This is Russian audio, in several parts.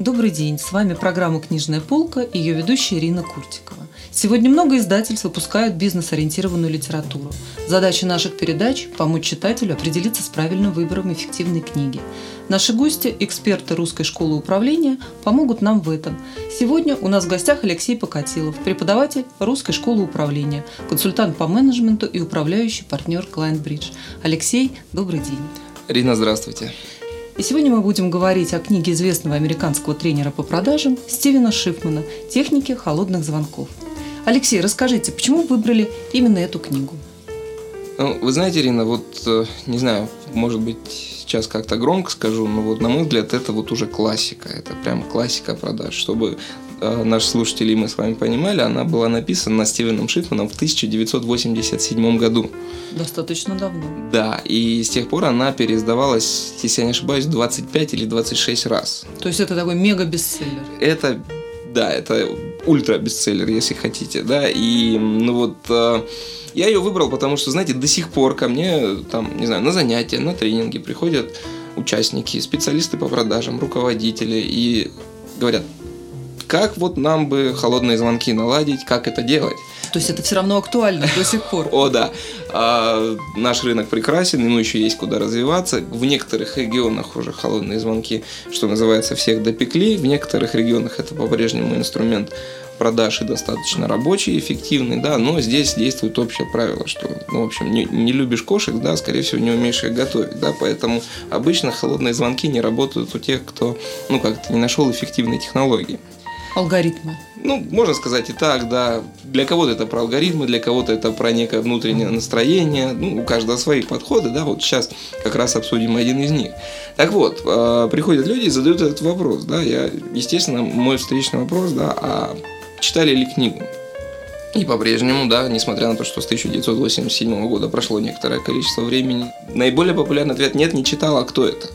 Добрый день, с вами программа «Книжная полка» и ее ведущая Ирина Куртикова. Сегодня много издательств выпускают бизнес-ориентированную литературу. Задача наших передач – помочь читателю определиться с правильным выбором эффективной книги. Наши гости, эксперты Русской школы управления, помогут нам в этом. Сегодня у нас в гостях Алексей Покатилов, преподаватель Русской школы управления, консультант по менеджменту и управляющий партнер Client Bridge. Алексей, добрый день. Рина, здравствуйте. И сегодня мы будем говорить о книге известного американского тренера по продажам Стивена Шифмана «Техники холодных звонков». Алексей, расскажите, почему вы выбрали именно эту книгу? Ну, вы знаете, Ирина, вот, э, не знаю, может быть, сейчас как-то громко скажу, но вот, на мой взгляд, это вот уже классика. Это прям классика продаж. Чтобы наши слушатели и мы с вами понимали, она была написана Стивеном Шифманом в 1987 году. Достаточно давно. Да, и с тех пор она переиздавалась, если я не ошибаюсь, 25 или 26 раз. То есть это такой мега-бестселлер? Это, да, это ультра-бестселлер, если хотите, да, и, ну вот, э, я ее выбрал, потому что, знаете, до сих пор ко мне, там, не знаю, на занятия, на тренинги приходят участники, специалисты по продажам, руководители и говорят, как вот нам бы холодные звонки наладить, как это делать. То есть это все равно актуально до сих пор. О, да. А, наш рынок прекрасен, ему еще есть куда развиваться. В некоторых регионах уже холодные звонки, что называется, всех допекли. В некоторых регионах это по-прежнему инструмент продаж и достаточно рабочий, эффективный, да, но здесь действует общее правило, что, ну, в общем, не, не любишь кошек, да, скорее всего, не умеешь их готовить, да, поэтому обычно холодные звонки не работают у тех, кто, ну, как-то не нашел эффективной технологии. Алгоритмы. Ну, можно сказать и так, да. Для кого-то это про алгоритмы, для кого-то это про некое внутреннее настроение. Ну, у каждого свои подходы, да. Вот сейчас как раз обсудим один из них. Так вот, э, приходят люди и задают этот вопрос, да. Я, естественно, мой встречный вопрос, да, а читали ли книгу? И по-прежнему, да, несмотря на то, что с 1987 года прошло некоторое количество времени, наиболее популярный ответ «нет, не читал, а кто это?»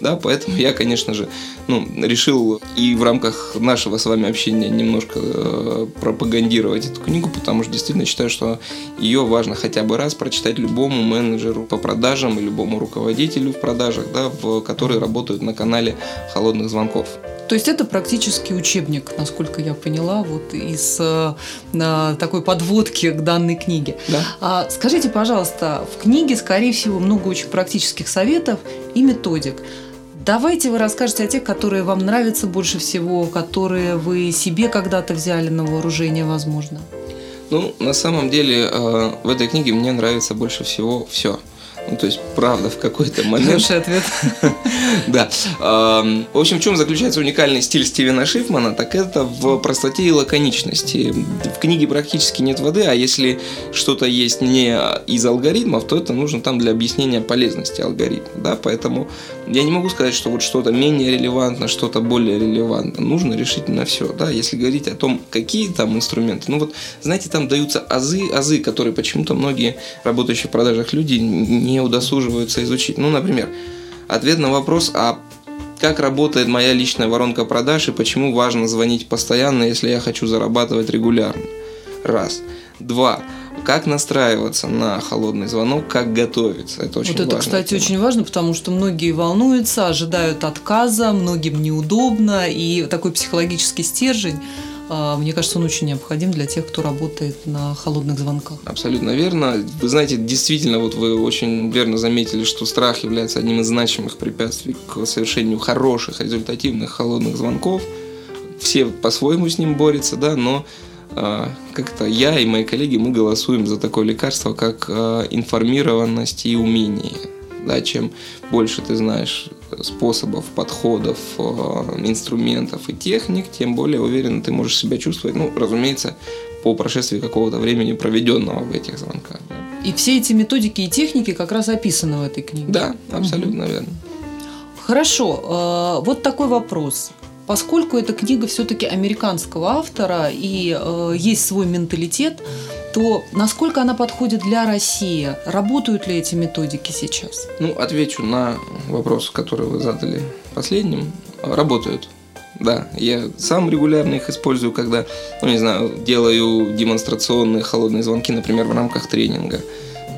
Да, поэтому я, конечно же, ну, решил и в рамках нашего с вами общения немножко э, пропагандировать эту книгу, потому что действительно считаю, что ее важно хотя бы раз прочитать любому менеджеру по продажам и любому руководителю в продажах, да, в, которые работают на канале холодных звонков. То есть это практически учебник, насколько я поняла, вот из э, такой подводки к данной книге. Да. А, скажите, пожалуйста, в книге, скорее всего, много очень практических советов и методик. Давайте вы расскажете о тех, которые вам нравятся больше всего, которые вы себе когда-то взяли на вооружение, возможно. Ну, на самом деле, э, в этой книге мне нравится больше всего все. Ну, то есть, правда, в какой-то момент... Хороший ответ. Да. В общем, в чем заключается уникальный стиль Стивена Шифмана, так это в простоте и лаконичности. В книге практически нет воды, а если что-то есть не из алгоритмов, то это нужно там для объяснения полезности алгоритма. Да? Поэтому я не могу сказать, что вот что-то менее релевантно, что-то более релевантно. Нужно решительно все. Да? Если говорить о том, какие там инструменты, ну вот, знаете, там даются азы, азы, которые почему-то многие работающие в продажах люди не удосуживаются изучить. Ну, например, ответ на вопрос, а как работает моя личная воронка продаж и почему важно звонить постоянно, если я хочу зарабатывать регулярно. Раз. Два. Как настраиваться на холодный звонок, как готовиться. Это очень Вот это, кстати, тема. очень важно, потому что многие волнуются, ожидают отказа, многим неудобно, и такой психологический стержень мне кажется, он очень необходим для тех, кто работает на холодных звонках. Абсолютно верно. Вы знаете, действительно, вот вы очень верно заметили, что страх является одним из значимых препятствий к совершению хороших, результативных холодных звонков. Все по-своему с ним борются, да, но э, как-то я и мои коллеги, мы голосуем за такое лекарство, как э, информированность и умение. Да, чем больше ты знаешь способов, подходов, э, инструментов и техник, тем более уверенно ты можешь себя чувствовать, ну, разумеется, по прошествии какого-то времени, проведенного в этих звонках. Да. И все эти методики и техники как раз описаны в этой книге. Да, абсолютно угу. верно. Хорошо, э, вот такой вопрос. Поскольку эта книга все-таки американского автора и э, есть свой менталитет, то насколько она подходит для России? Работают ли эти методики сейчас? Ну, отвечу на вопрос, который вы задали последним. Работают. Да, я сам регулярно их использую, когда, ну не знаю, делаю демонстрационные холодные звонки, например, в рамках тренинга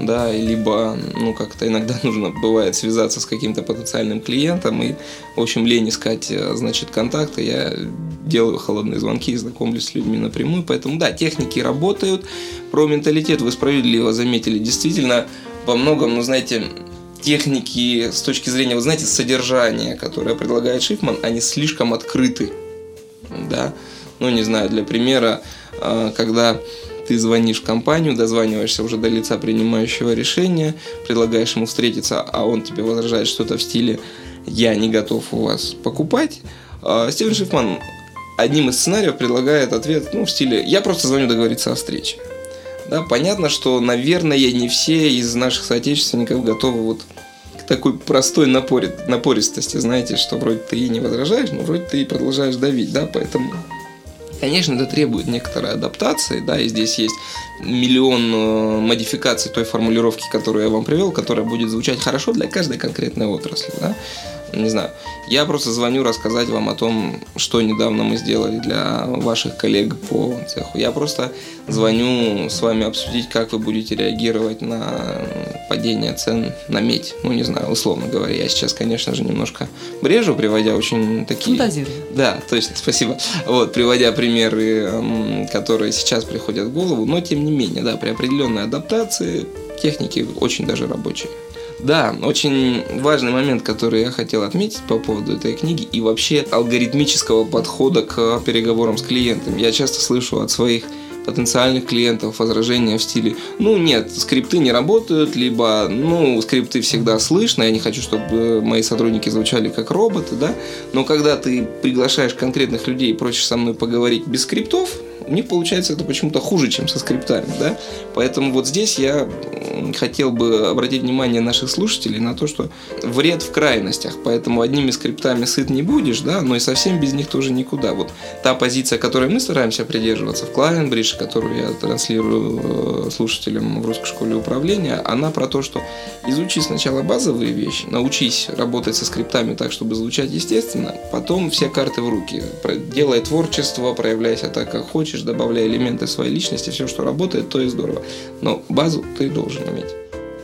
да, либо, ну, как-то иногда нужно бывает связаться с каким-то потенциальным клиентом и, в общем, лень искать, э, значит, контакты, я делаю холодные звонки и знакомлюсь с людьми напрямую, поэтому, да, техники работают, про менталитет вы справедливо заметили, действительно, во многом, ну, знаете, техники с точки зрения, вы знаете, содержания, которое предлагает Шифман, они слишком открыты, да, ну, не знаю, для примера, э, когда ты звонишь в компанию, дозваниваешься уже до лица принимающего решения, предлагаешь ему встретиться, а он тебе возражает что-то в стиле «я не готов у вас покупать», а Стивен Шифман одним из сценариев предлагает ответ ну, в стиле «я просто звоню договориться о встрече». Да, понятно, что, наверное, не все из наших соотечественников готовы вот к такой простой напоре, напористости, знаете, что вроде ты и не возражаешь, но вроде ты и продолжаешь давить, да, поэтому Конечно, это требует некоторой адаптации, да, и здесь есть миллион э, модификаций той формулировки, которую я вам привел, которая будет звучать хорошо для каждой конкретной отрасли, да не знаю. Я просто звоню рассказать вам о том, что недавно мы сделали для ваших коллег по цеху. Я просто звоню с вами обсудить, как вы будете реагировать на падение цен на медь. Ну, не знаю, условно говоря. Я сейчас, конечно же, немножко брежу, приводя очень такие... Фантазирую. Да, точно, спасибо. Вот, приводя примеры, которые сейчас приходят в голову, но тем не менее, да, при определенной адаптации техники очень даже рабочие. Да, очень важный момент, который я хотел отметить по поводу этой книги и вообще алгоритмического подхода к переговорам с клиентами. Я часто слышу от своих потенциальных клиентов возражения в стиле «Ну нет, скрипты не работают», либо «Ну, скрипты всегда слышно, я не хочу, чтобы мои сотрудники звучали как роботы», да? Но когда ты приглашаешь конкретных людей и просишь со мной поговорить без скриптов, у них получается это почему-то хуже, чем со скриптами, да? Поэтому вот здесь я хотел бы обратить внимание наших слушателей на то, что вред в крайностях, поэтому одними скриптами сыт не будешь, да, но и совсем без них тоже никуда. Вот та позиция, которой мы стараемся придерживаться в Клайенбридж, которую я транслирую э, слушателям в русской школе управления, она про то, что изучи сначала базовые вещи, научись работать со скриптами так, чтобы звучать естественно, потом все карты в руки. Делай творчество, проявляйся так, как хочешь, добавляй элементы своей личности, все, что работает, то и здорово. Но базу ты должен иметь.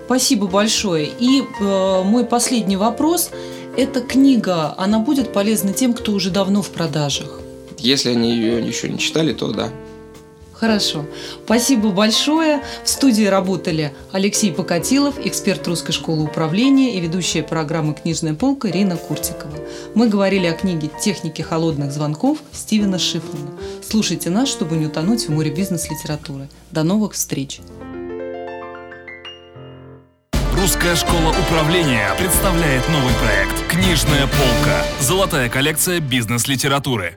Спасибо большое. И э, мой последний вопрос. Эта книга, она будет полезна тем, кто уже давно в продажах? Если они ее еще не читали, то да. Хорошо. Спасибо большое. В студии работали Алексей Покатилов, эксперт Русской школы управления и ведущая программы «Книжная полка» Ирина Куртикова. Мы говорили о книге «Техники холодных звонков» Стивена Шифмана. Слушайте нас, чтобы не утонуть в море бизнес-литературы. До новых встреч! Русская школа управления представляет новый проект «Книжная полка». Золотая коллекция бизнес-литературы.